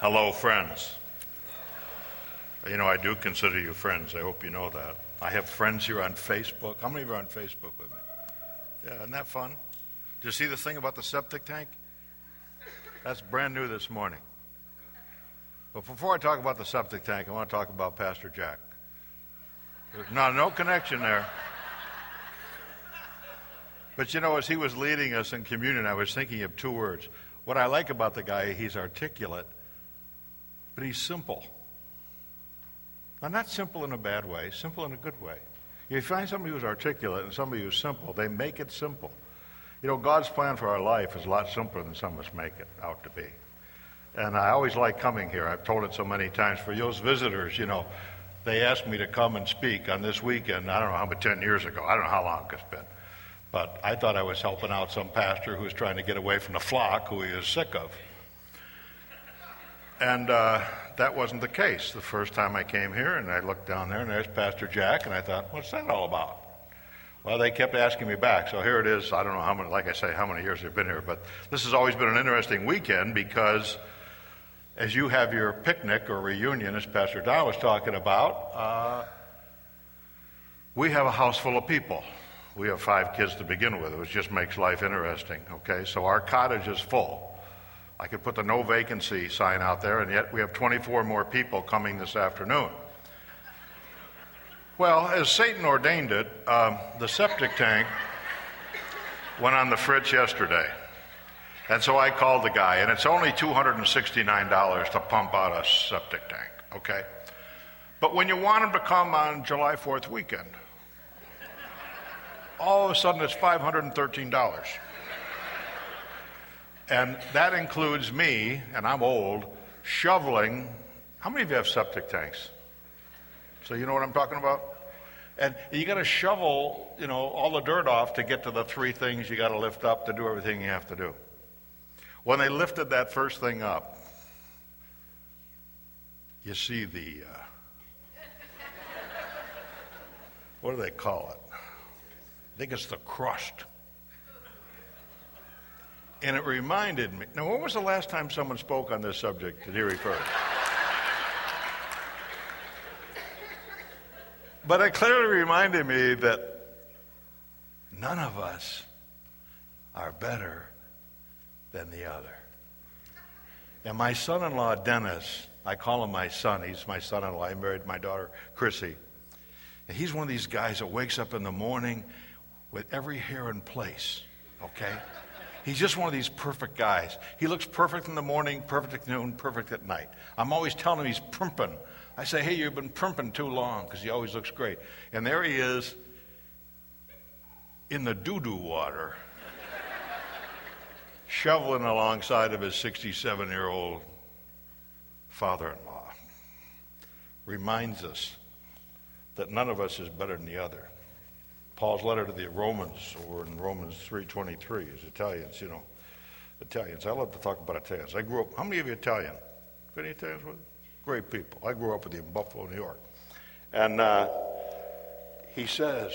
Hello, friends. You know, I do consider you friends. I hope you know that. I have friends here on Facebook. How many of you are on Facebook with me? Yeah, isn't that fun? Did you see the thing about the septic tank? That's brand new this morning. But before I talk about the septic tank, I want to talk about Pastor Jack. There's no, no connection there. But you know, as he was leading us in communion, I was thinking of two words. What I like about the guy, he's articulate, but he's simple. Now, not simple in a bad way, simple in a good way. You find somebody who's articulate and somebody who's simple, they make it simple. You know, God's plan for our life is a lot simpler than some of us make it out to be. And I always like coming here. I've told it so many times. For those visitors, you know, they asked me to come and speak on this weekend. I don't know how many, 10 years ago. I don't know how long it's been. But I thought I was helping out some pastor who was trying to get away from the flock who he is sick of. And uh, that wasn't the case the first time I came here, and I looked down there, and there's Pastor Jack, and I thought, what's that all about? Well, they kept asking me back, so here it is. I don't know how many, like I say, how many years they've been here, but this has always been an interesting weekend because as you have your picnic or reunion, as Pastor Don was talking about, uh, we have a house full of people. We have five kids to begin with, which just makes life interesting, okay? So our cottage is full. I could put the no vacancy sign out there, and yet we have 24 more people coming this afternoon. Well, as Satan ordained it, um, the septic tank went on the fritz yesterday. And so I called the guy, and it's only $269 to pump out a septic tank, okay? But when you want him to come on July 4th weekend, all of a sudden it's $513. And that includes me, and I'm old, shoveling. How many of you have septic tanks? So you know what I'm talking about? And you got to shovel, you know, all the dirt off to get to the three things you got to lift up to do everything you have to do. When they lifted that first thing up, you see the, uh, what do they call it? I think it's the crust. And it reminded me. Now, when was the last time someone spoke on this subject that he referred? but it clearly reminded me that none of us are better than the other. And my son in law, Dennis, I call him my son. He's my son in law. I married my daughter, Chrissy. And he's one of these guys that wakes up in the morning with every hair in place, okay? He's just one of these perfect guys. He looks perfect in the morning, perfect at noon, perfect at night. I'm always telling him he's primping. I say, hey, you've been primping too long because he always looks great. And there he is in the doo doo water shoveling alongside of his 67 year old father in law reminds us that none of us is better than the other. Paul's letter to the Romans, or in Romans 3.23, is Italians, you know. Italians. I love to talk about Italians. I grew up, how many of you Italian? Any Italians with Great people. I grew up with you in Buffalo, New York. And uh, he says,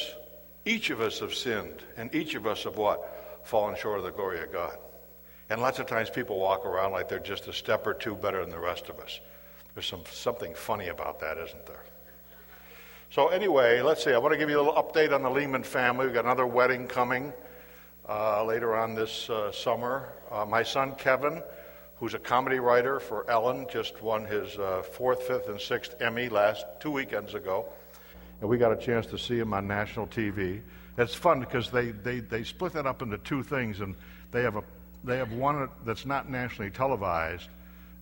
each of us have sinned, and each of us have what? Fallen short of the glory of God. And lots of times people walk around like they're just a step or two better than the rest of us. There's some, something funny about that, isn't there? So, anyway, let's see. I want to give you a little update on the Leman family. We've got another wedding coming uh, later on this uh, summer. Uh, my son, Kevin, who's a comedy writer for Ellen, just won his uh, fourth, fifth, and sixth Emmy last two weekends ago. And we got a chance to see him on national TV. It's fun because they, they, they split that up into two things, and they have a they have one that's not nationally televised,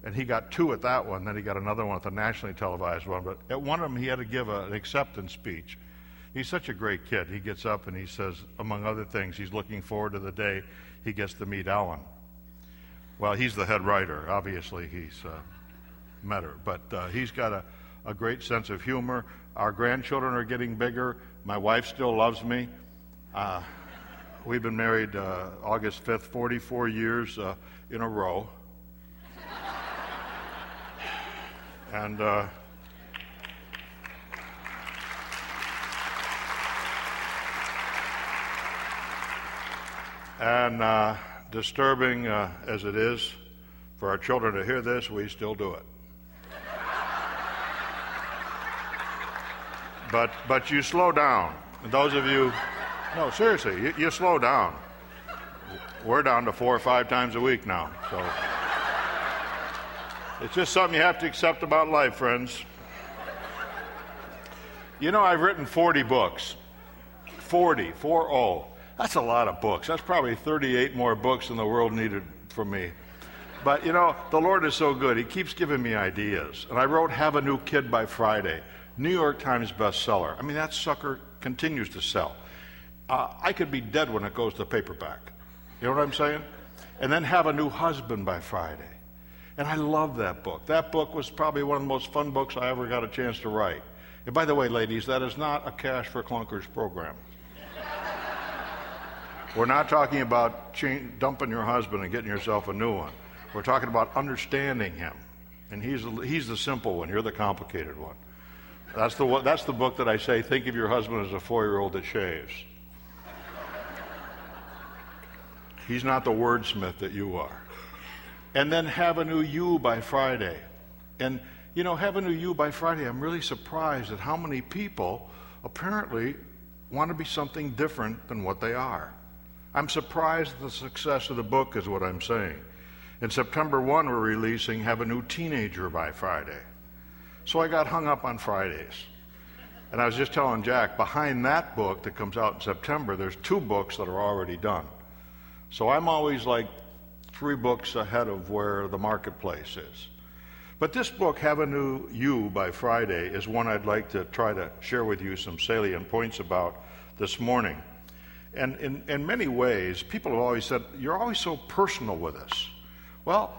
and he got two at that one. Then he got another one at the nationally televised one. But at one of them, he had to give a, an acceptance speech. He's such a great kid. He gets up and he says, among other things, he's looking forward to the day he gets to meet Ellen. Well, he's the head writer. Obviously, he's uh, met her. But uh, he's got a, a great sense of humor. Our grandchildren are getting bigger. My wife still loves me. Uh, We've been married uh, August 5th, 44 years uh, in a row. And uh, and uh, disturbing uh, as it is for our children to hear this, we still do it. but, but you slow down. And those of you, no, seriously, you, you slow down. We're down to four or five times a week now. So it's just something you have to accept about life, friends. You know, I've written 40 books. 40, 4 0. That's a lot of books. That's probably 38 more books than the world needed from me. But you know, the Lord is so good. He keeps giving me ideas. And I wrote Have a New Kid by Friday, New York Times bestseller. I mean, that sucker continues to sell. Uh, I could be dead when it goes to paperback. You know what I'm saying? And then Have a New Husband by Friday. And I love that book. That book was probably one of the most fun books I ever got a chance to write. And by the way, ladies, that is not a cash for clunkers program. We're not talking about dumping your husband and getting yourself a new one. We're talking about understanding him. And he's, he's the simple one, you're the complicated one. That's the, that's the book that I say think of your husband as a four year old that shaves. He's not the wordsmith that you are. And then have a new you by Friday. And, you know, have a new you by Friday, I'm really surprised at how many people apparently want to be something different than what they are. I'm surprised at the success of the book, is what I'm saying. In September 1, we're releasing Have a New Teenager by Friday. So I got hung up on Fridays. And I was just telling Jack, behind that book that comes out in September, there's two books that are already done. So I'm always like three books ahead of where the marketplace is. But this book, Have a New You by Friday, is one I'd like to try to share with you some salient points about this morning. And in, in many ways, people have always said, You're always so personal with us. Well,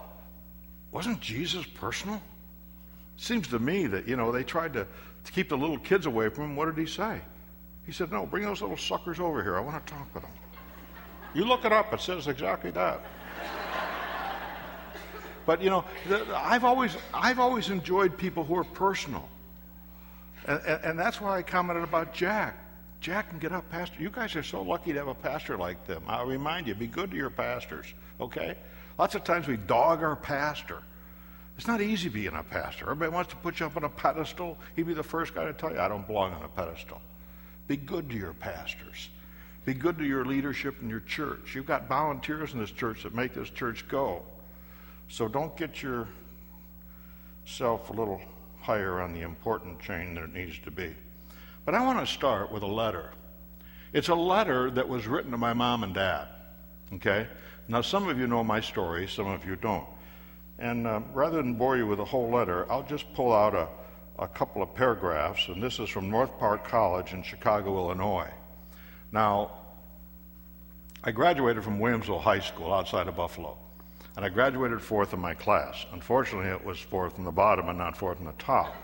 wasn't Jesus personal? Seems to me that, you know, they tried to, to keep the little kids away from him. What did he say? He said, No, bring those little suckers over here. I want to talk with them. You look it up, it says exactly that. But, you know, I've always, I've always enjoyed people who are personal. And, and, and that's why I commented about Jack. Jack can get up, Pastor. You guys are so lucky to have a pastor like them. I'll remind you, be good to your pastors, okay? Lots of times we dog our pastor. It's not easy being a pastor. Everybody wants to put you up on a pedestal. He'd be the first guy to tell you, I don't belong on a pedestal. Be good to your pastors. Be good to your leadership in your church. You've got volunteers in this church that make this church go. So don't get yourself a little higher on the important chain than it needs to be. But I want to start with a letter. It's a letter that was written to my mom and dad. Okay? Now, some of you know my story, some of you don't. And uh, rather than bore you with a whole letter, I'll just pull out a, a couple of paragraphs, and this is from North Park College in Chicago, Illinois. Now, I graduated from Williamsville High School outside of Buffalo, and I graduated fourth in my class. Unfortunately, it was fourth in the bottom and not fourth in the top.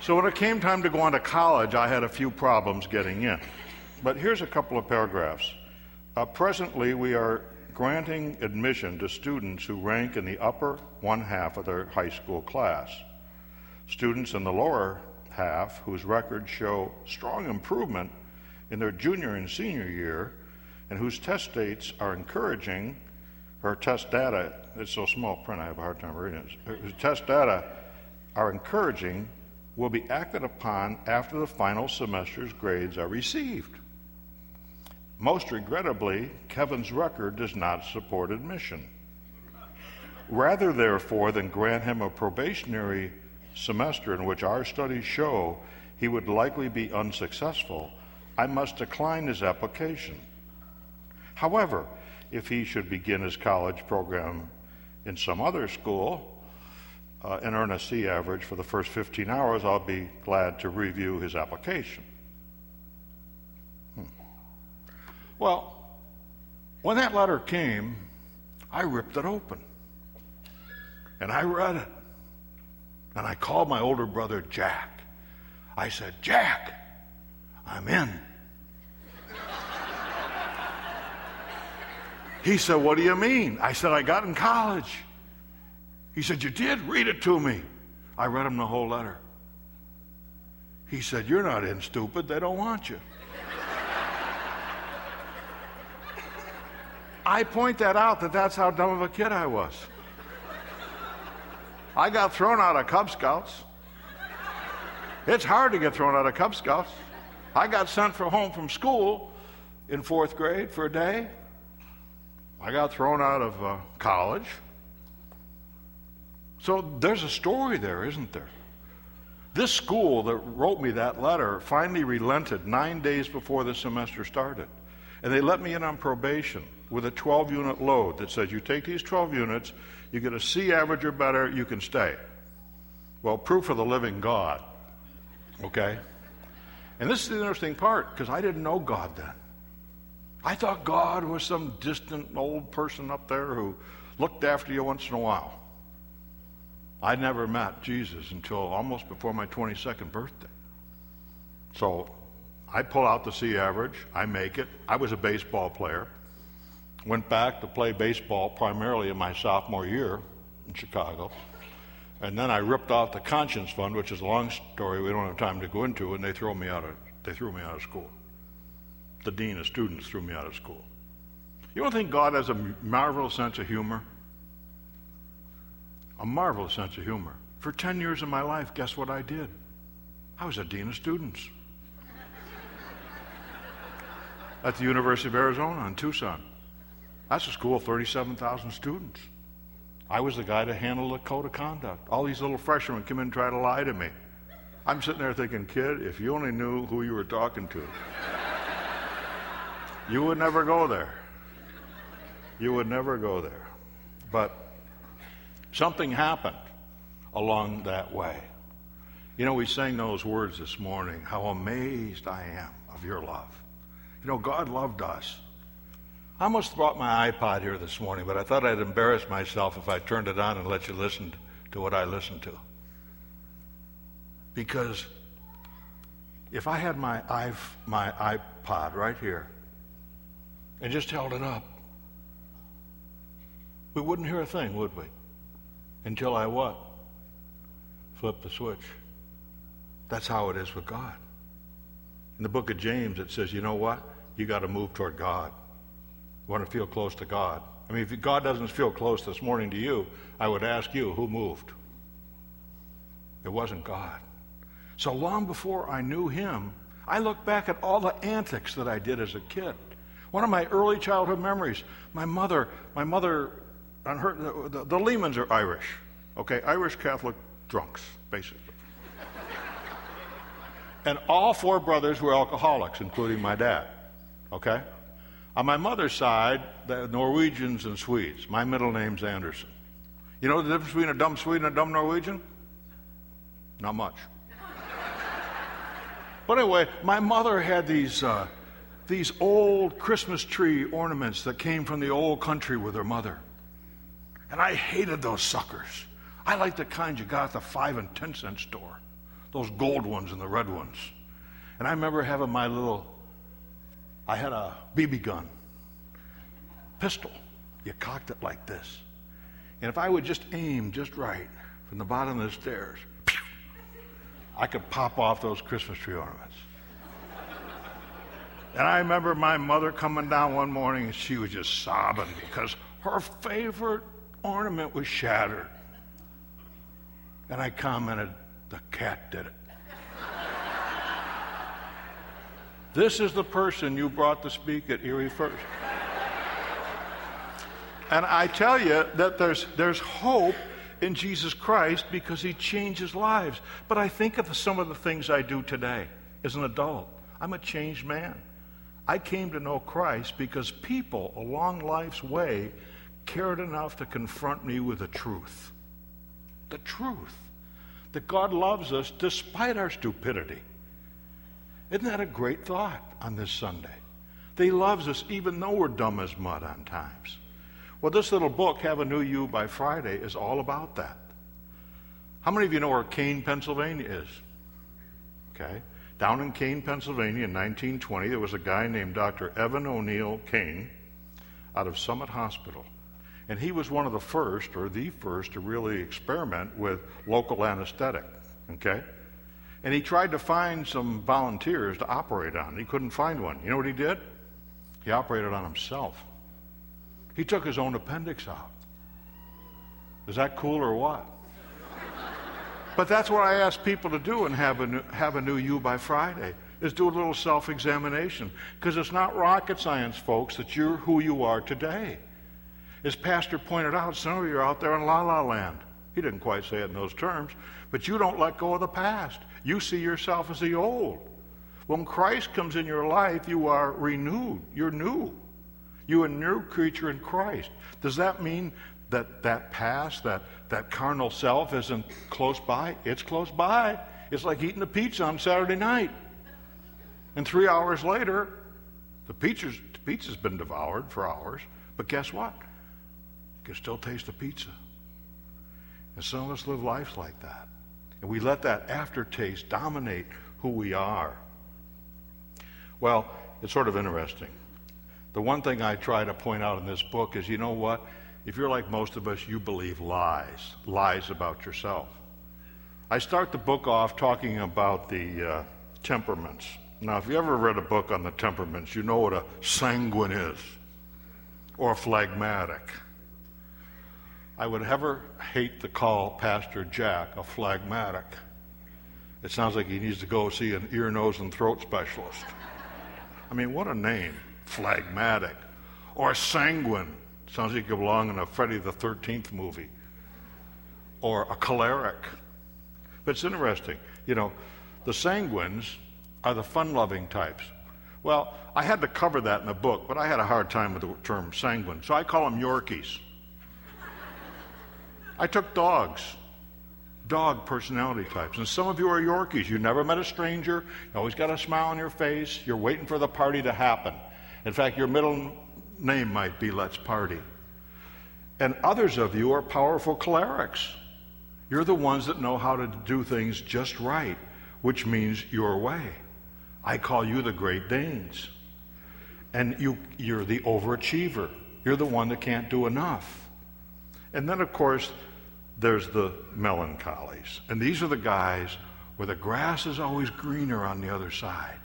so when it came time to go on to college, I had a few problems getting in. But here's a couple of paragraphs. Uh, presently, we are granting admission to students who rank in the upper one half of their high school class. Students in the lower half, whose records show strong improvement in their junior and senior year, and whose test dates are encouraging, or test data, it's so small print I have a hard time reading it, test data are encouraging, will be acted upon after the final semester's grades are received. Most regrettably, Kevin's record does not support admission. Rather, therefore, than grant him a probationary semester in which our studies show he would likely be unsuccessful, I must decline his application. However, if he should begin his college program in some other school uh, and earn a C average for the first 15 hours, I'll be glad to review his application. Well, when that letter came, I ripped it open. And I read it. And I called my older brother Jack. I said, Jack, I'm in. He said, What do you mean? I said, I got in college. He said, You did? Read it to me. I read him the whole letter. He said, You're not in, stupid. They don't want you. I point that out that that's how dumb of a kid I was. I got thrown out of Cub Scouts. It's hard to get thrown out of Cub Scouts. I got sent for home from school in fourth grade for a day. I got thrown out of uh, college. So there's a story there, isn't there? This school that wrote me that letter finally relented nine days before the semester started. And they let me in on probation with a 12 unit load that says you take these 12 units, you get a C average or better, you can stay. Well, proof of the living God. Okay? And this is the interesting part because I didn't know God then. I thought God was some distant old person up there who looked after you once in a while. I never met Jesus until almost before my 22nd birthday. So I pull out the C average, I make it. I was a baseball player. Went back to play baseball primarily in my sophomore year in Chicago. And then I ripped off the conscience fund, which is a long story we don't have time to go into, and they threw me out of they threw me out of school. The dean of students threw me out of school. You don't think God has a marvelous sense of humor? A marvelous sense of humor. For 10 years of my life, guess what I did? I was a dean of students at the University of Arizona in Tucson. That's a school of 37,000 students. I was the guy to handle the code of conduct. All these little freshmen come in and try to lie to me. I'm sitting there thinking, kid, if you only knew who you were talking to, you would never go there. You would never go there. But something happened along that way. You know, we sang those words this morning how amazed I am of your love. You know, God loved us. I almost brought my iPod here this morning, but I thought I'd embarrass myself if I turned it on and let you listen to what I listened to. Because if I had my, my iPod right here and just held it up, we wouldn't hear a thing, would we? Until I what? Flip the switch. That's how it is with God. In the book of James, it says, you know what? You got to move toward God want to feel close to God. I mean, if God doesn't feel close this morning to you, I would ask you, who moved? It wasn't God. So long before I knew Him, I look back at all the antics that I did as a kid. One of my early childhood memories, my mother, my mother, her, the, the, the Lemans are Irish, okay, Irish Catholic drunks, basically. and all four brothers were alcoholics, including my dad, okay? On my mother's side, the Norwegians and Swedes. My middle name's Anderson. You know the difference between a dumb Swede and a dumb Norwegian? Not much. but anyway, my mother had these, uh, these old Christmas tree ornaments that came from the old country with her mother. And I hated those suckers. I liked the kind you got at the five and ten cent store, those gold ones and the red ones. And I remember having my little I had a BB gun, pistol. You cocked it like this. And if I would just aim just right from the bottom of the stairs, I could pop off those Christmas tree ornaments. And I remember my mother coming down one morning and she was just sobbing because her favorite ornament was shattered. And I commented, the cat did it. This is the person you brought to speak at Erie First. And I tell you that there's, there's hope in Jesus Christ because he changes lives. But I think of some of the things I do today as an adult. I'm a changed man. I came to know Christ because people along life's way cared enough to confront me with the truth. The truth. That God loves us despite our stupidity. Isn't that a great thought on this Sunday? That He loves us even though we're dumb as mud on times. Well, this little book, Have a New You by Friday, is all about that. How many of you know where Kane, Pennsylvania is? Okay. Down in Kane, Pennsylvania in 1920, there was a guy named Dr. Evan O'Neill Kane out of Summit Hospital. And he was one of the first, or the first, to really experiment with local anesthetic. Okay? and he tried to find some volunteers to operate on. He couldn't find one. You know what he did? He operated on himself. He took his own appendix out. Is that cool or what? But that's what I ask people to do and have a new, have a new you by Friday is do a little self-examination because it's not rocket science, folks, that you're who you are today. As Pastor pointed out, some of you are out there in la la land. He didn't quite say it in those terms, but you don't let go of the past. You see yourself as the old. When Christ comes in your life, you are renewed. You're new. You're a new creature in Christ. Does that mean that that past, that, that carnal self isn't close by? It's close by. It's like eating a pizza on Saturday night. And three hours later, the pizza's, the pizza's been devoured for hours. But guess what? You can still taste the pizza. And some of us live lives like that. And we let that aftertaste dominate who we are. Well, it's sort of interesting. The one thing I try to point out in this book is you know what? If you're like most of us, you believe lies, lies about yourself. I start the book off talking about the uh, temperaments. Now, if you ever read a book on the temperaments, you know what a sanguine is or phlegmatic. I would ever hate to call Pastor Jack a phlegmatic. It sounds like he needs to go see an ear, nose, and throat specialist. I mean, what a name, phlegmatic. Or sanguine. Sounds like you belong in a Friday the 13th movie. Or a choleric. But it's interesting. You know, the sanguines are the fun loving types. Well, I had to cover that in the book, but I had a hard time with the term sanguine, so I call them Yorkies. I took dogs, dog personality types. And some of you are Yorkies. You never met a stranger. You always got a smile on your face. You're waiting for the party to happen. In fact, your middle name might be Let's Party. And others of you are powerful cholerics. You're the ones that know how to do things just right, which means your way. I call you the Great Danes. And you, you're the overachiever. You're the one that can't do enough. And then, of course, there's the melancholies. And these are the guys where the grass is always greener on the other side.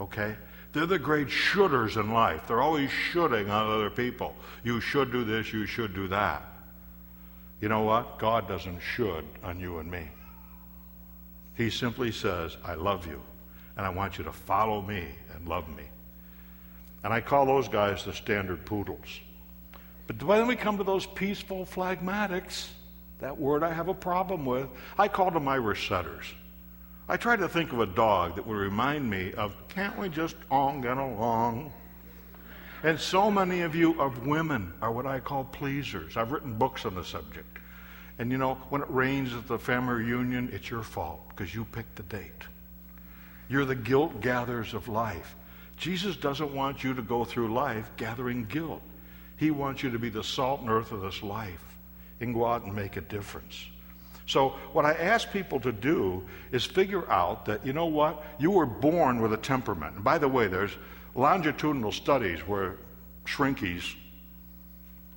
Okay? They're the great shoulders in life. They're always shoulding on other people. You should do this, you should do that. You know what? God doesn't should on you and me. He simply says, I love you, and I want you to follow me and love me. And I call those guys the standard poodles. But when we come to those peaceful phlegmatics, that word I have a problem with. I call them Irish setters. I try to think of a dog that would remind me of can't we just all get along? And so many of you of women are what I call pleasers. I've written books on the subject. And you know, when it rains at the family reunion, it's your fault because you picked the date. You're the guilt gatherers of life. Jesus doesn't want you to go through life gathering guilt. He wants you to be the salt and earth of this life and go out and make a difference. So, what I ask people to do is figure out that, you know what, you were born with a temperament. And by the way, there's longitudinal studies where shrinkies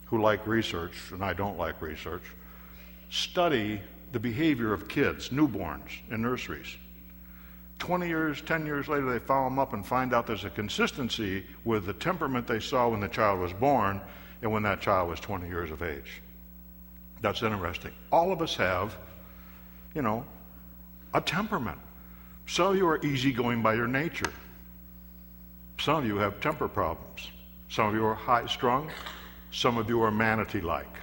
who like research, and I don't like research, study the behavior of kids, newborns, in nurseries. 20 years, 10 years later, they follow them up and find out there's a consistency with the temperament they saw when the child was born and when that child was 20 years of age. That's interesting. All of us have, you know, a temperament. Some of you are easygoing by your nature. Some of you have temper problems. Some of you are high strung. Some of you are manatee like.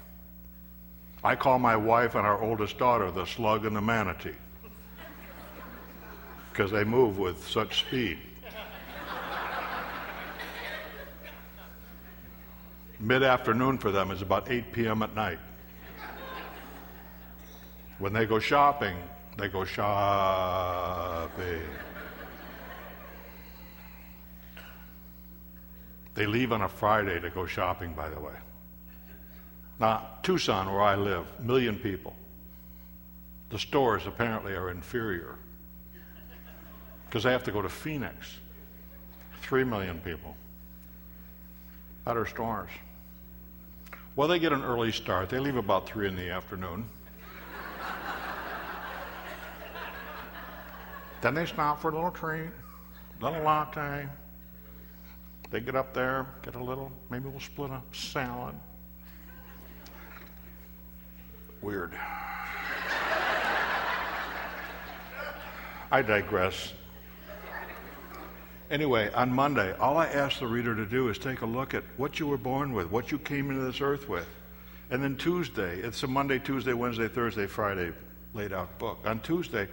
I call my wife and our oldest daughter the slug and the manatee because they move with such speed. Mid afternoon for them is about 8 p.m. at night. When they go shopping, they go shopping. They leave on a Friday to go shopping, by the way. Now, Tucson, where I live, million people. The stores apparently are inferior because they have to go to Phoenix. Three million people. Better stores. Well, they get an early start. They leave about three in the afternoon. Then they stop for a little treat, a little latte. They get up there, get a little, maybe we'll split a salad. Weird. I digress. Anyway, on Monday, all I ask the reader to do is take a look at what you were born with, what you came into this earth with. And then Tuesday, it's a Monday, Tuesday, Wednesday, Thursday, Friday laid out book. On Tuesday,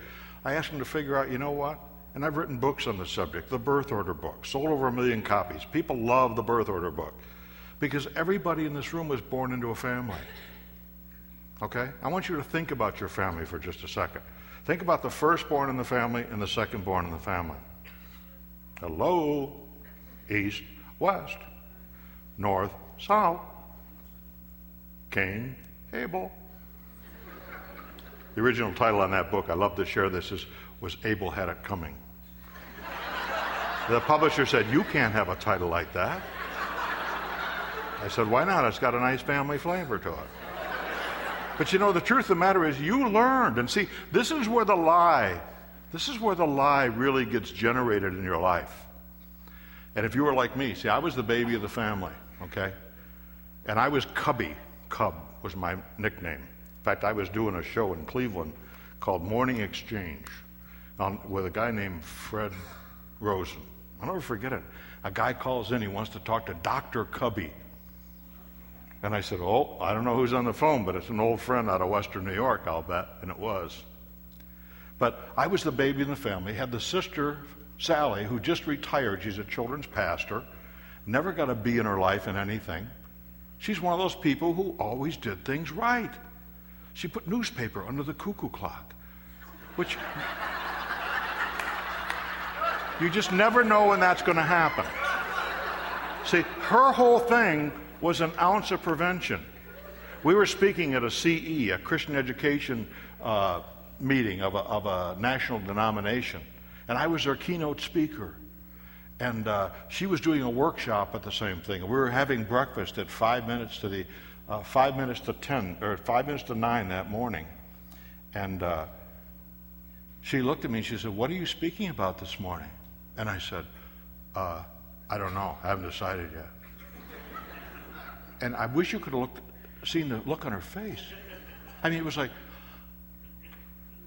I asked them to figure out, you know what? And I've written books on the subject, the birth order book, sold over a million copies. People love the birth order book because everybody in this room was born into a family. Okay? I want you to think about your family for just a second. Think about the firstborn in the family and the secondborn in the family. Hello? East, west, north, south. Cain, Abel. The original title on that book, I love to share this, is, was Abel Had It Coming. The publisher said, You can't have a title like that. I said, Why not? It's got a nice family flavor to it. But you know, the truth of the matter is, you learned. And see, this is where the lie, this is where the lie really gets generated in your life. And if you were like me, see, I was the baby of the family, okay? And I was Cubby. Cub was my nickname. In fact, I was doing a show in Cleveland called Morning Exchange on, with a guy named Fred Rosen. I'll never forget it. A guy calls in, he wants to talk to Dr. Cubby. And I said, Oh, I don't know who's on the phone, but it's an old friend out of Western New York, I'll bet. And it was. But I was the baby in the family, had the sister, Sally, who just retired. She's a children's pastor, never got a B in her life in anything. She's one of those people who always did things right. She put newspaper under the cuckoo clock, which you just never know when that's going to happen. See, her whole thing was an ounce of prevention. We were speaking at a CE, a Christian education uh, meeting of a, of a national denomination, and I was their keynote speaker. And uh, she was doing a workshop at the same thing. We were having breakfast at five minutes to the uh, five minutes to ten or five minutes to nine that morning, and uh, she looked at me and she said, "What are you speaking about this morning?" And I said, uh, "I don't know. I haven't decided yet." And I wish you could have looked, seen the look on her face. I mean, it was like,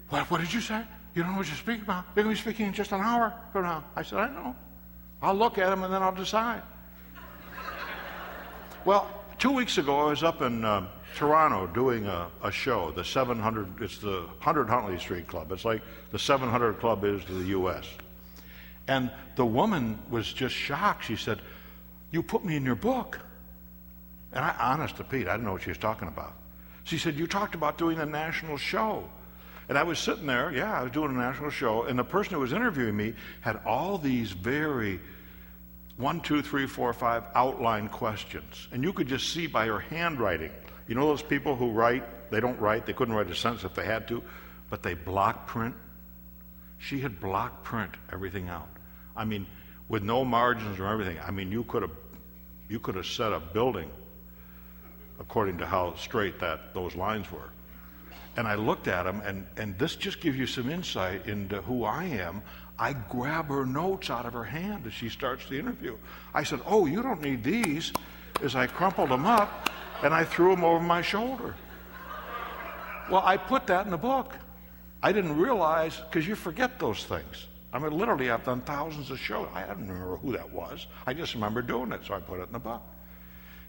what, what did you say? You don't know what you're speaking about? You're going to be speaking in just an hour from now. I said, I know. I'll look at them and then I'll decide. well, two weeks ago, I was up in uh, Toronto doing a, a, show, the 700, it's the 100 Huntley Street Club. It's like the 700 Club is to the U.S. And the woman was just shocked. She said, You put me in your book. And I, honest to Pete, I didn't know what she was talking about. She said, You talked about doing a national show. And I was sitting there, yeah, I was doing a national show, and the person who was interviewing me had all these very one, two, three, four, five outline questions. And you could just see by her handwriting. You know those people who write, they don't write, they couldn't write a sentence if they had to, but they block print? She had block print everything out. I mean, with no margins or everything. I mean, you could have you could have set a building according to how straight that those lines were. And I looked at them, and, and this just gives you some insight into who I am. I grab her notes out of her hand as she starts the interview. I said, Oh, you don't need these. As I crumpled them up, and I threw them over my shoulder. Well, I put that in the book. I didn't realize, because you forget those things. I mean, literally, I've done thousands of shows. I don't remember who that was. I just remember doing it, so I put it in the book.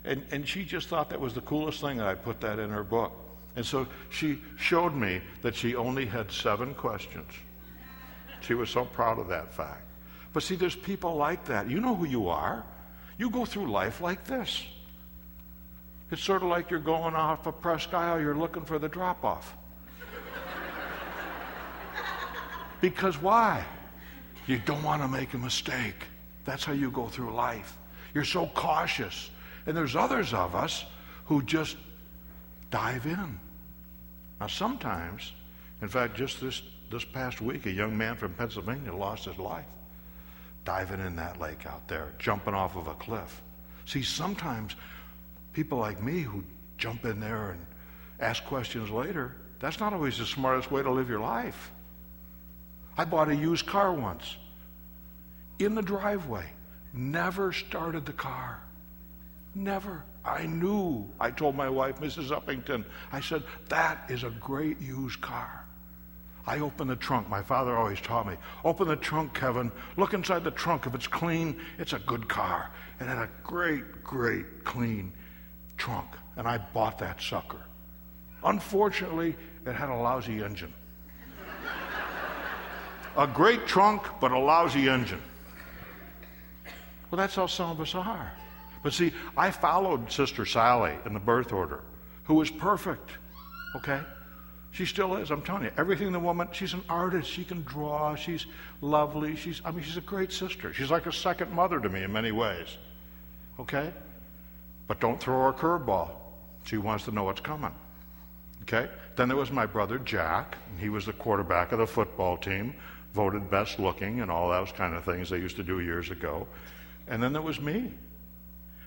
And, and she just thought that was the coolest thing that I put that in her book. And so she showed me that she only had seven questions. She was so proud of that fact. But see, there's people like that. You know who you are. You go through life like this. It's sort of like you're going off a Presque Isle, you're looking for the drop off. because why? You don't want to make a mistake. That's how you go through life. You're so cautious. And there's others of us who just dive in. Now, sometimes, in fact, just this, this past week, a young man from Pennsylvania lost his life diving in that lake out there, jumping off of a cliff. See, sometimes people like me who jump in there and ask questions later, that's not always the smartest way to live your life. I bought a used car once in the driveway, never started the car. Never. I knew. I told my wife, Mrs. Uppington, I said, that is a great used car. I open the trunk. My father always taught me open the trunk, Kevin. Look inside the trunk. If it's clean, it's a good car. It had a great, great, clean trunk. And I bought that sucker. Unfortunately, it had a lousy engine. a great trunk, but a lousy engine. Well, that's how some of us are. But see, I followed Sister Sally in the birth order, who was perfect. Okay? She still is. I'm telling you, everything the woman, she's an artist. She can draw. She's lovely. She's, I mean, she's a great sister. She's like a second mother to me in many ways. Okay? But don't throw her a curveball. She wants to know what's coming. Okay? Then there was my brother Jack, and he was the quarterback of the football team, voted best looking, and all those kind of things they used to do years ago. And then there was me.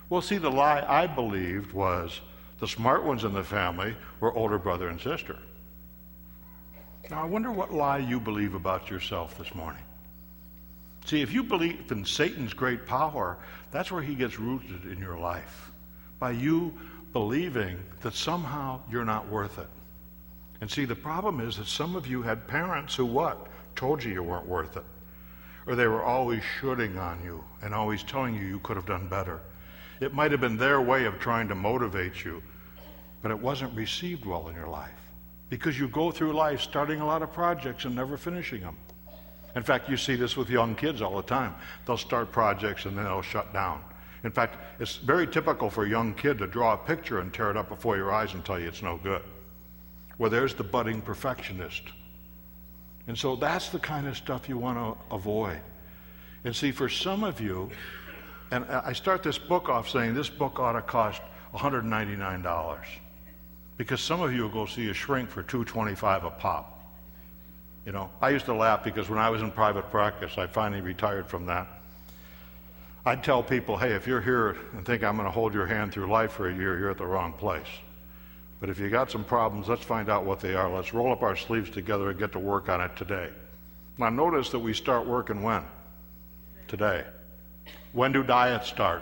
Well, see, the lie I believed was the smart ones in the family were older brother and sister. Now, I wonder what lie you believe about yourself this morning. See, if you believe in Satan's great power, that's where he gets rooted in your life. By you believing that somehow you're not worth it. And see, the problem is that some of you had parents who what? Told you you weren't worth it. Or they were always shooting on you and always telling you you could have done better. It might have been their way of trying to motivate you, but it wasn't received well in your life. Because you go through life starting a lot of projects and never finishing them. In fact, you see this with young kids all the time. They'll start projects and then they'll shut down. In fact, it's very typical for a young kid to draw a picture and tear it up before your eyes and tell you it's no good. Well, there's the budding perfectionist. And so that's the kind of stuff you want to avoid. And see, for some of you, and I start this book off saying this book ought to cost $199 because some of you will go see a shrink for 225 a pop. You know, I used to laugh because when I was in private practice, I finally retired from that. I'd tell people, hey, if you're here and think I'm going to hold your hand through life for a year, you're at the wrong place. But if you got some problems, let's find out what they are. Let's roll up our sleeves together and get to work on it today. Now, notice that we start working when? Today. When do diets start?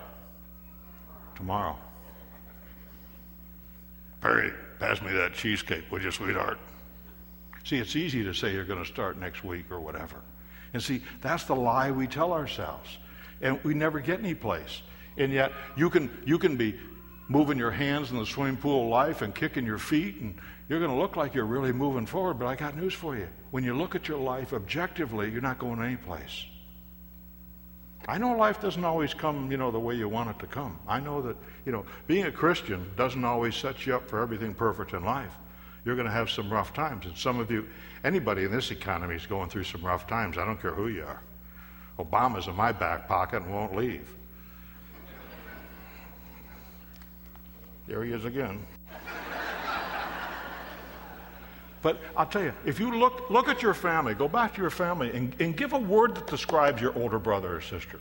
Tomorrow. Perry, pass me that cheesecake, would you, sweetheart? See, it's easy to say you're going to start next week or whatever. And see, that's the lie we tell ourselves and we never get any place. And yet, you can, you can be moving your hands in the swimming pool of life and kicking your feet, and you're going to look like you're really moving forward. But I got news for you. When you look at your life objectively, you're not going any place. I know life doesn't always come, you know, the way you want it to come. I know that, you know, being a Christian doesn't always set you up for everything perfect in life. You're going to have some rough times. And some of you, anybody in this economy is going through some rough times. I don't care who you are. Obama's in my back pocket and won't leave. There he is again. But I'll tell you, if you look, look at your family, go back to your family and, and give a word that describes your older brother or sister.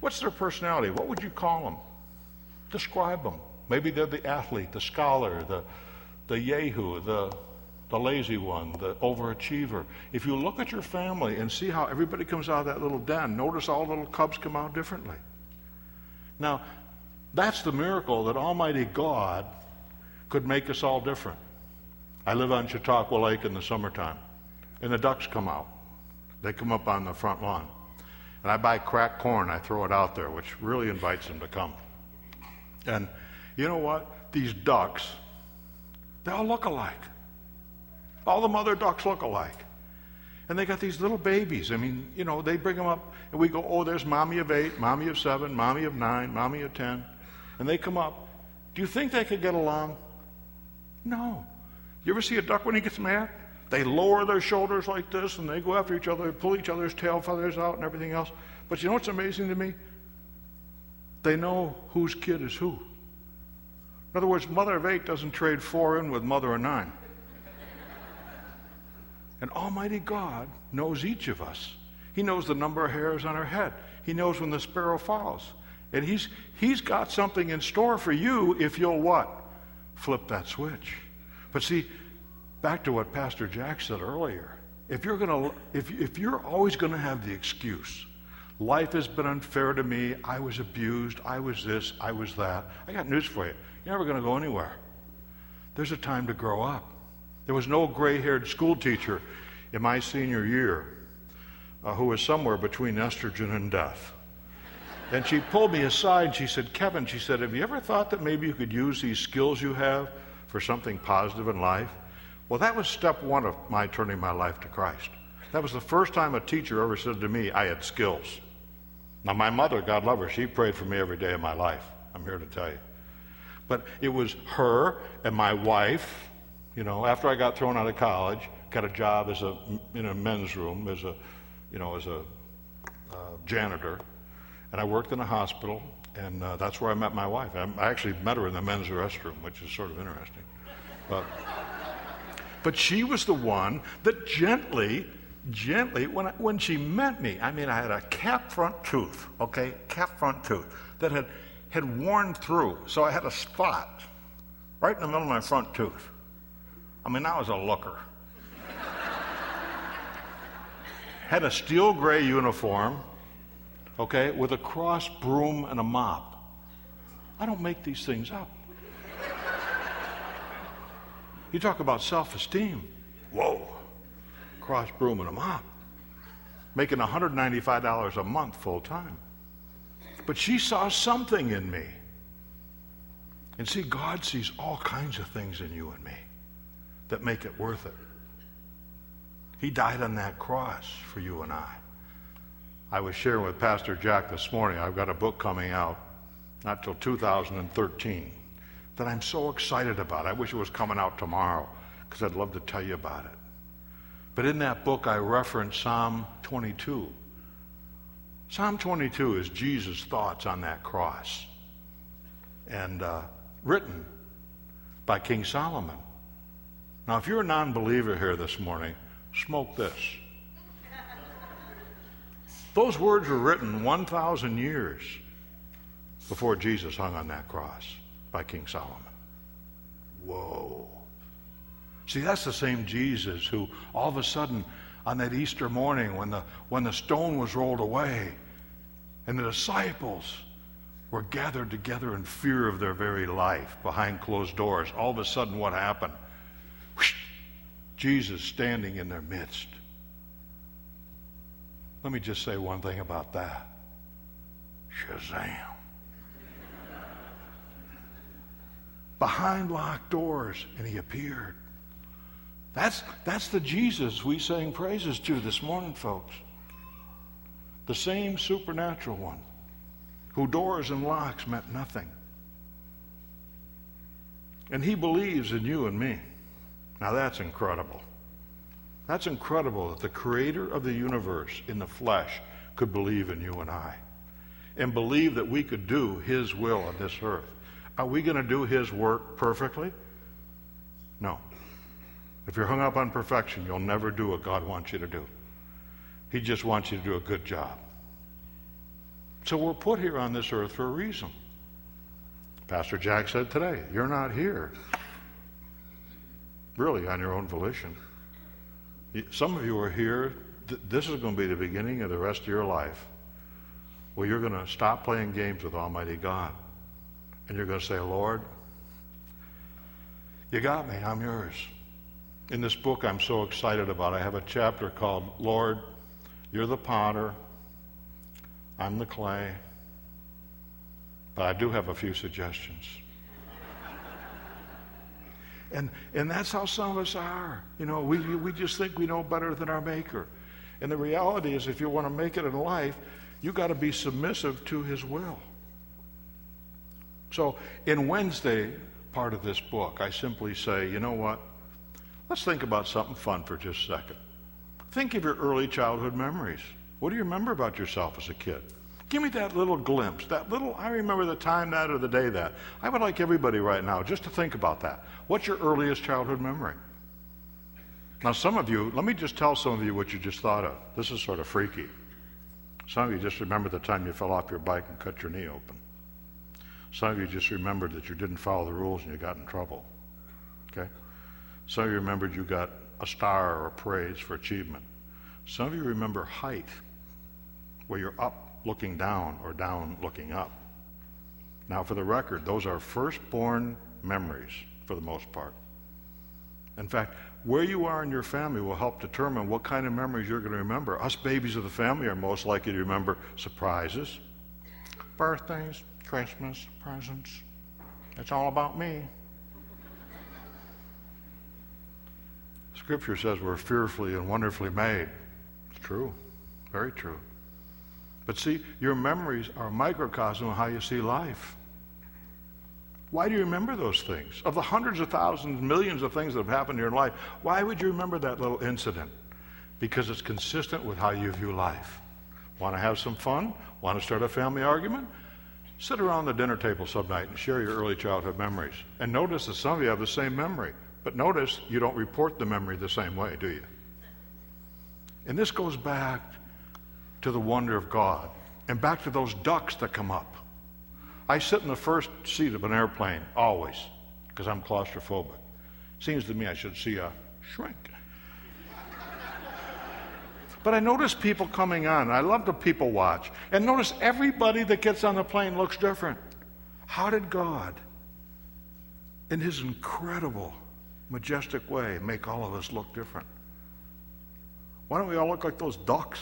What's their personality? What would you call them? Describe them. Maybe they're the athlete, the scholar, the, the yahoo, the the lazy one, the overachiever. If you look at your family and see how everybody comes out of that little den, notice all the little cubs come out differently. Now, that's the miracle that Almighty God could make us all different. I live on Chautauqua Lake in the summertime, and the ducks come out. They come up on the front lawn. And I buy cracked corn, I throw it out there, which really invites them to come. And you know what? These ducks, they all look alike. All the mother ducks look alike. And they got these little babies. I mean, you know, they bring them up, and we go, oh, there's mommy of eight, mommy of seven, mommy of nine, mommy of ten. And they come up. Do you think they could get along? No. You ever see a duck when he gets mad? They lower their shoulders like this, and they go after each other, pull each other's tail feathers out, and everything else. But you know what's amazing to me? They know whose kid is who. In other words, mother of eight doesn't trade four in with mother of nine. And Almighty God knows each of us. He knows the number of hairs on our head. He knows when the sparrow falls. And he's, he's got something in store for you if you'll what? Flip that switch. But see, back to what Pastor Jack said earlier. If you're gonna if, if you're always gonna have the excuse, life has been unfair to me, I was abused, I was this, I was that, I got news for you. You're never gonna go anywhere. There's a time to grow up. There was no gray haired school teacher in my senior year uh, who was somewhere between estrogen and death. And she pulled me aside she said, Kevin, she said, have you ever thought that maybe you could use these skills you have for something positive in life? Well, that was step one of my turning my life to Christ. That was the first time a teacher ever said to me, I had skills. Now, my mother, God love her, she prayed for me every day of my life. I'm here to tell you. But it was her and my wife, you know, after I got thrown out of college, got a job as a, in a men's room as a, you know, as a uh, janitor. And I worked in a hospital, and uh, that's where I met my wife. I, I actually met her in the men's restroom, which is sort of interesting. But, but she was the one that gently gently, when, I, when she met me, I mean, I had a cap front tooth, okay, cap front tooth that had, had worn through. So I had a spot right in the middle of my front tooth. I mean, that was a looker. had a steel gray uniform, okay, with a cross broom and a mop. I don't make these things up. You talk about self esteem. Whoa cross broom and a mop, making $195 a month full time. But she saw something in me. And see, God sees all kinds of things in you and me that make it worth it. He died on that cross for you and I. I was sharing with Pastor Jack this morning, I've got a book coming out, not till 2013, that I'm so excited about. I wish it was coming out tomorrow because I'd love to tell you about it. But in that book, I reference Psalm 22. Psalm 22 is Jesus' thoughts on that cross and uh, written by King Solomon. Now, if you're a non believer here this morning, smoke this. Those words were written 1,000 years before Jesus hung on that cross by King Solomon. Whoa. See, that's the same Jesus who all of a sudden on that Easter morning when the, when the stone was rolled away and the disciples were gathered together in fear of their very life behind closed doors, all of a sudden what happened? Whoosh, Jesus standing in their midst. Let me just say one thing about that. Shazam. Behind locked doors, and he appeared. That's, that's the Jesus we sang praises to this morning, folks. The same supernatural one who doors and locks meant nothing. And he believes in you and me. Now that's incredible. That's incredible that the creator of the universe in the flesh could believe in you and I and believe that we could do his will on this earth. Are we going to do his work perfectly? No. If you're hung up on perfection, you'll never do what God wants you to do. He just wants you to do a good job. So we're put here on this earth for a reason. Pastor Jack said today, you're not here really on your own volition. Some of you are here, this is going to be the beginning of the rest of your life where you're going to stop playing games with Almighty God. And you're going to say, Lord, you got me, I'm yours in this book I'm so excited about. I have a chapter called Lord, You're the Potter, I'm the clay, but I do have a few suggestions. And, and that's how some of us are. You know, we, we just think we know better than our Maker. And the reality is, if you want to make it in life, you got to be submissive to His will. So, in Wednesday part of this book, I simply say, you know what? Let's think about something fun for just a second. Think of your early childhood memories. What do you remember about yourself as a kid? Give me that little glimpse, that little, I remember the time that or the day that. I would like everybody right now just to think about that. What's your earliest childhood memory? Now, some of you, let me just tell some of you what you just thought of. This is sort of freaky. Some of you just remember the time you fell off your bike and cut your knee open. Some of you just remembered that you didn't follow the rules and you got in trouble. Okay? Some of you remembered you got a star or a praise for achievement. Some of you remember height, where you're up looking down or down looking up. Now, for the record, those are firstborn memories for the most part. In fact, where you are in your family will help determine what kind of memories you're going to remember. Us babies of the family are most likely to remember surprises, birthdays, Christmas, presents. It's all about me. Scripture says we're fearfully and wonderfully made. It's true. Very true. But see, your memories are a microcosm of how you see life. Why do you remember those things? Of the hundreds of thousands, millions of things that have happened in your life, why would you remember that little incident? Because it's consistent with how you view life. Want to have some fun? Want to start a family argument? Sit around the dinner table some night and share your early childhood memories. And notice that some of you have the same memory. But notice you don't report the memory the same way, do you? And this goes back to the wonder of God and back to those ducks that come up. I sit in the first seat of an airplane, always, because I'm claustrophobic. Seems to me I should see a shrink. But I notice people coming on. I love to people watch. And notice everybody that gets on the plane looks different. How did God, in his incredible, majestic way, make all of us look different? Why don't we all look like those ducks?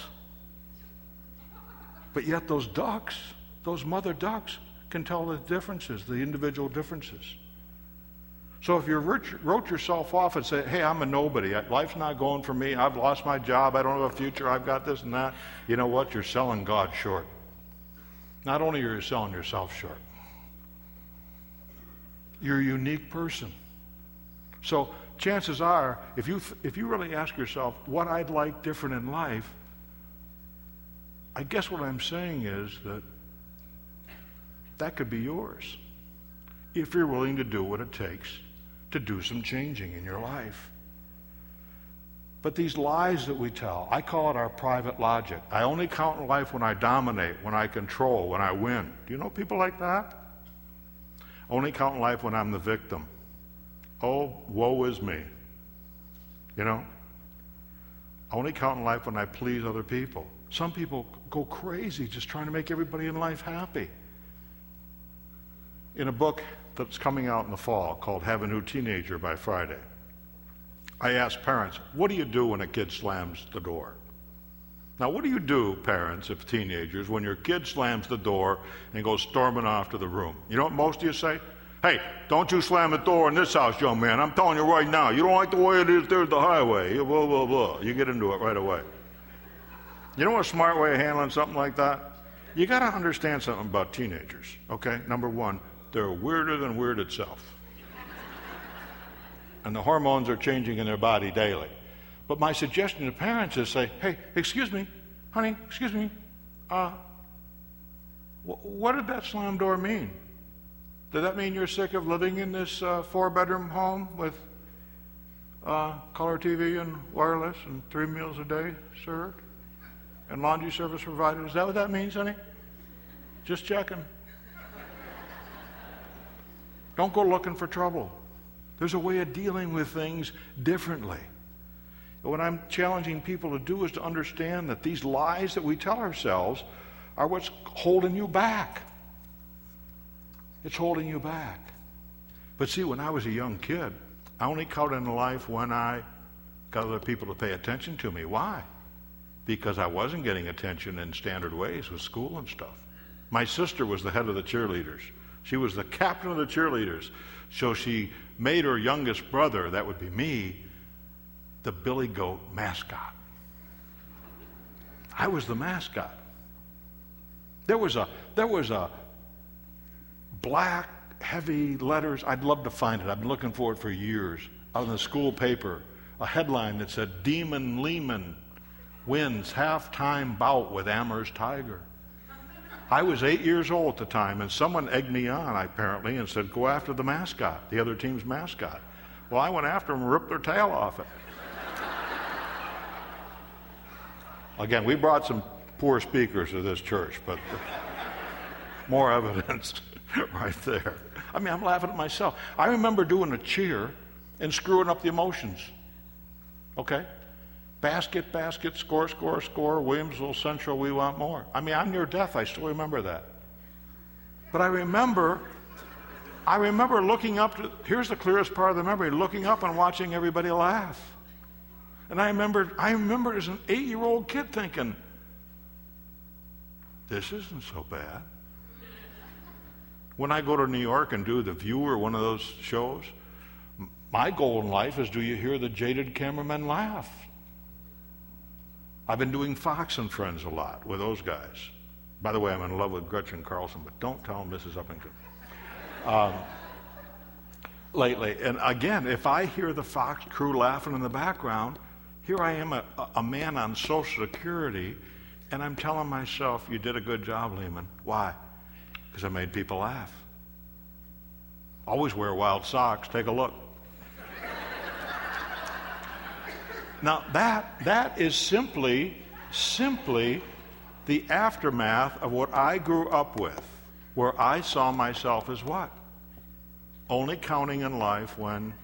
But yet, those ducks, those mother ducks, can tell the differences, the individual differences. So if you wrote yourself off and said, hey, I'm a nobody, life's not going for me, I've lost my job, I don't have a future, I've got this and that, you know what? You're selling God short. Not only are you selling yourself short, you're a unique person. So chances are, if you, if you really ask yourself what I'd like different in life, I guess what I'm saying is that that could be yours if you're willing to do what it takes to do some changing in your life. But these lies that we tell, I call it our private logic. I only count in life when I dominate, when I control, when I win. Do you know people like that? Only count in life when I'm the victim. Oh, woe is me. You know? I only count in life when I please other people. Some people go crazy just trying to make everybody in life happy in a book that's coming out in the fall called Have a New Teenager by Friday. I asked parents, what do you do when a kid slams the door? Now, what do you do, parents of teenagers, when your kid slams the door and goes storming off to the room? You know what most of you say? Hey, don't you slam the door in this house, young man. I'm telling you right now. You don't like the way it is, there's the highway. Blah, blah, blah. You get into it right away. You know what a smart way of handling something like that? You got to understand something about teenagers, okay? Number one, they're weirder than weird itself. and the hormones are changing in their body daily. But my suggestion to parents is say, hey, excuse me, honey, excuse me, uh, what did that slam door mean? Did that mean you're sick of living in this uh, four bedroom home with uh, color TV and wireless and three meals a day served and laundry service provider. Is that what that means, honey? Just checking. Don't go looking for trouble. There's a way of dealing with things differently. What I'm challenging people to do is to understand that these lies that we tell ourselves are what's holding you back. It's holding you back. But see, when I was a young kid, I only counted in life when I got other people to pay attention to me. Why? Because I wasn't getting attention in standard ways with school and stuff. My sister was the head of the cheerleaders. She was the captain of the cheerleaders. So she made her youngest brother, that would be me, the Billy Goat mascot. I was the mascot. There was a there was a black heavy letters. I'd love to find it. I've been looking for it for years. On the school paper, a headline that said Demon Leman wins halftime bout with Amherst Tiger. I was eight years old at the time, and someone egged me on, apparently, and said, Go after the mascot, the other team's mascot. Well, I went after them and ripped their tail off it. Again, we brought some poor speakers to this church, but more evidence right there. I mean, I'm laughing at myself. I remember doing a cheer and screwing up the emotions. Okay? Basket, basket, score, score, score, Williamsville Central, we want more. I mean, I'm near death. I still remember that. But I remember, I remember looking up to, here's the clearest part of the memory, looking up and watching everybody laugh. And I remember, I remember as an eight year old kid thinking, this isn't so bad. When I go to New York and do The View or one of those shows, my goal in life is do you hear the jaded cameramen laugh? I've been doing Fox and Friends a lot with those guys. By the way, I'm in love with Gretchen Carlson, but don't tell Mrs. Uppington. Um, lately, and again, if I hear the Fox crew laughing in the background, here I am, a, a man on Social Security, and I'm telling myself, you did a good job, Leman. Why? Because I made people laugh. Always wear wild socks. Take a look. Now that that is simply simply the aftermath of what I grew up with, where I saw myself as what? Only counting in life when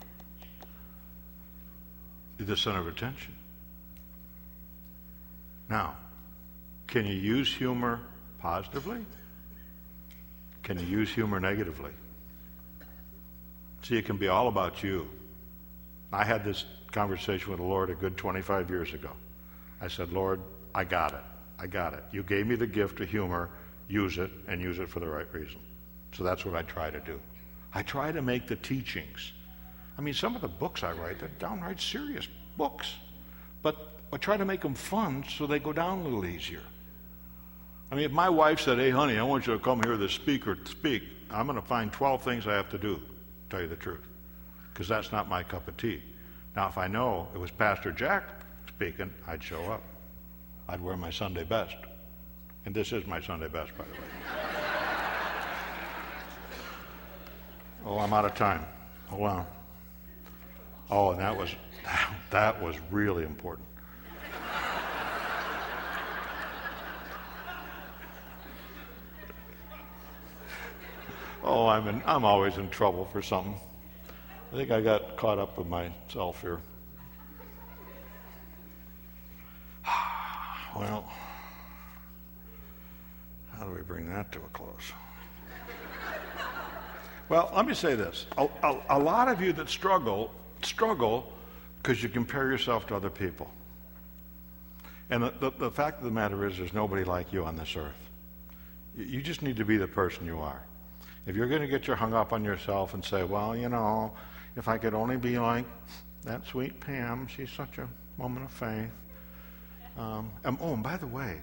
the center of attention. Now, can you use humor positively? Can you use humor negatively? See, it can be all about you. I had this conversation with the Lord a good 25 years ago. I said, Lord, I got it. I got it. You gave me the gift of humor. Use it and use it for the right reason. So that's what I try to do. I try to make the teachings. I mean, some of the books I write, they're downright serious books. But I try to make them fun so they go down a little easier. I mean, if my wife said, hey, honey, I want you to come here to speak or speak, I'm going to find 12 things I have to do, to tell you the truth, because that's not my cup of tea. Now, if I know it was Pastor Jack speaking, I'd show up. I'd wear my Sunday best. And this is my Sunday best, by the way. oh, I'm out of time. Oh, Hold on. Oh, and that was that was really important. oh, I'm in, I'm always in trouble for something. I think I got caught up with myself here. Well, how do we bring that to a close? Well, let me say this. A, a, a lot of you that struggle, struggle because you compare yourself to other people. And the, the, the, fact of the matter is, there's nobody like you on this earth. You, you just need to be the person you are. If you're going to get your hung up on yourself and say, well, you know, if I could only be like that sweet Pam, she's such a woman of faith. Um, and, oh, and by the way,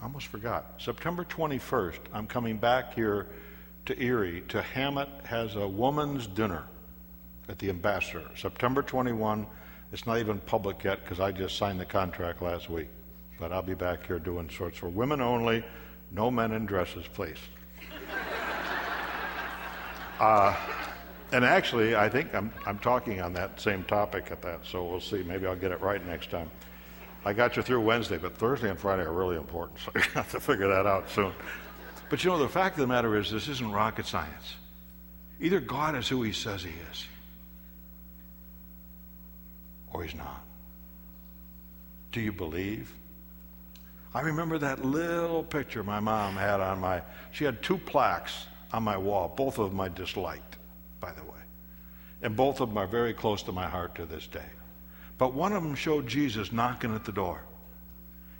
I almost forgot. September 21st, I'm coming back here to Erie to Hammett has a woman's dinner at the Ambassador. September 21. It's not even public yet because I just signed the contract last week. But I'll be back here doing sorts for women only, no men in dresses, please. uh, and actually, I think I'm, I'm talking on that same topic at that, so we'll see. Maybe I'll get it right next time. I got you through Wednesday, but Thursday and Friday are really important, so you have to figure that out soon. But you know, the fact of the matter is, this isn't rocket science. Either God is who he says he is, or he's not. Do you believe? I remember that little picture my mom had on my, she had two plaques on my wall. Both of them I disliked, by the way. And both of them are very close to my heart to this day. But one of them showed Jesus knocking at the door.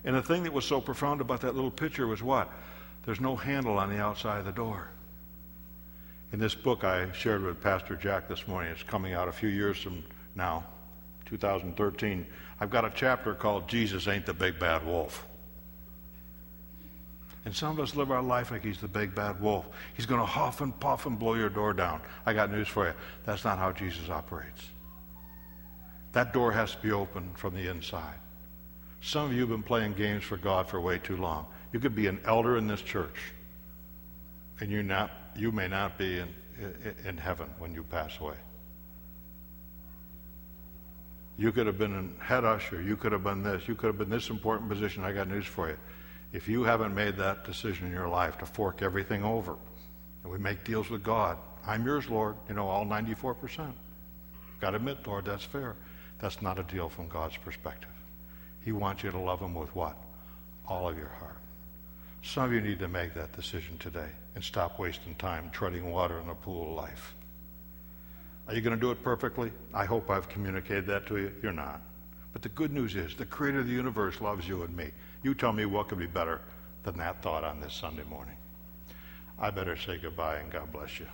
And the thing that was so profound about that little picture was what? There's no handle on the outside of the door. In this book I shared with Pastor Jack this morning, it's coming out a few years from now, 2013. I've got a chapter called Jesus Ain't the Big Bad Wolf. And some of us live our life like he's the big bad wolf. He's going to huff and puff and blow your door down. I got news for you. That's not how Jesus operates. That door has to be open from the inside. Some of you have been playing games for God for way too long. You could be an elder in this church, and you not you may not be in, in heaven when you pass away. You could have been in head usher. You could have been this. You could have been this important position. I got news for you. If you haven't made that decision in your life to fork everything over, and we make deals with God, I'm yours, Lord, you know, all 94%. Got to admit, Lord, that's fair. That's not a deal from God's perspective. He wants you to love him with what? All of your heart. Some of you need to make that decision today and stop wasting time treading water in a pool of life. Are you going to do it perfectly? I hope I've communicated that to you. You're not. But the good news is the creator of the universe loves you and me. You tell me what could be better than that thought on this Sunday morning. I better say goodbye and God bless you.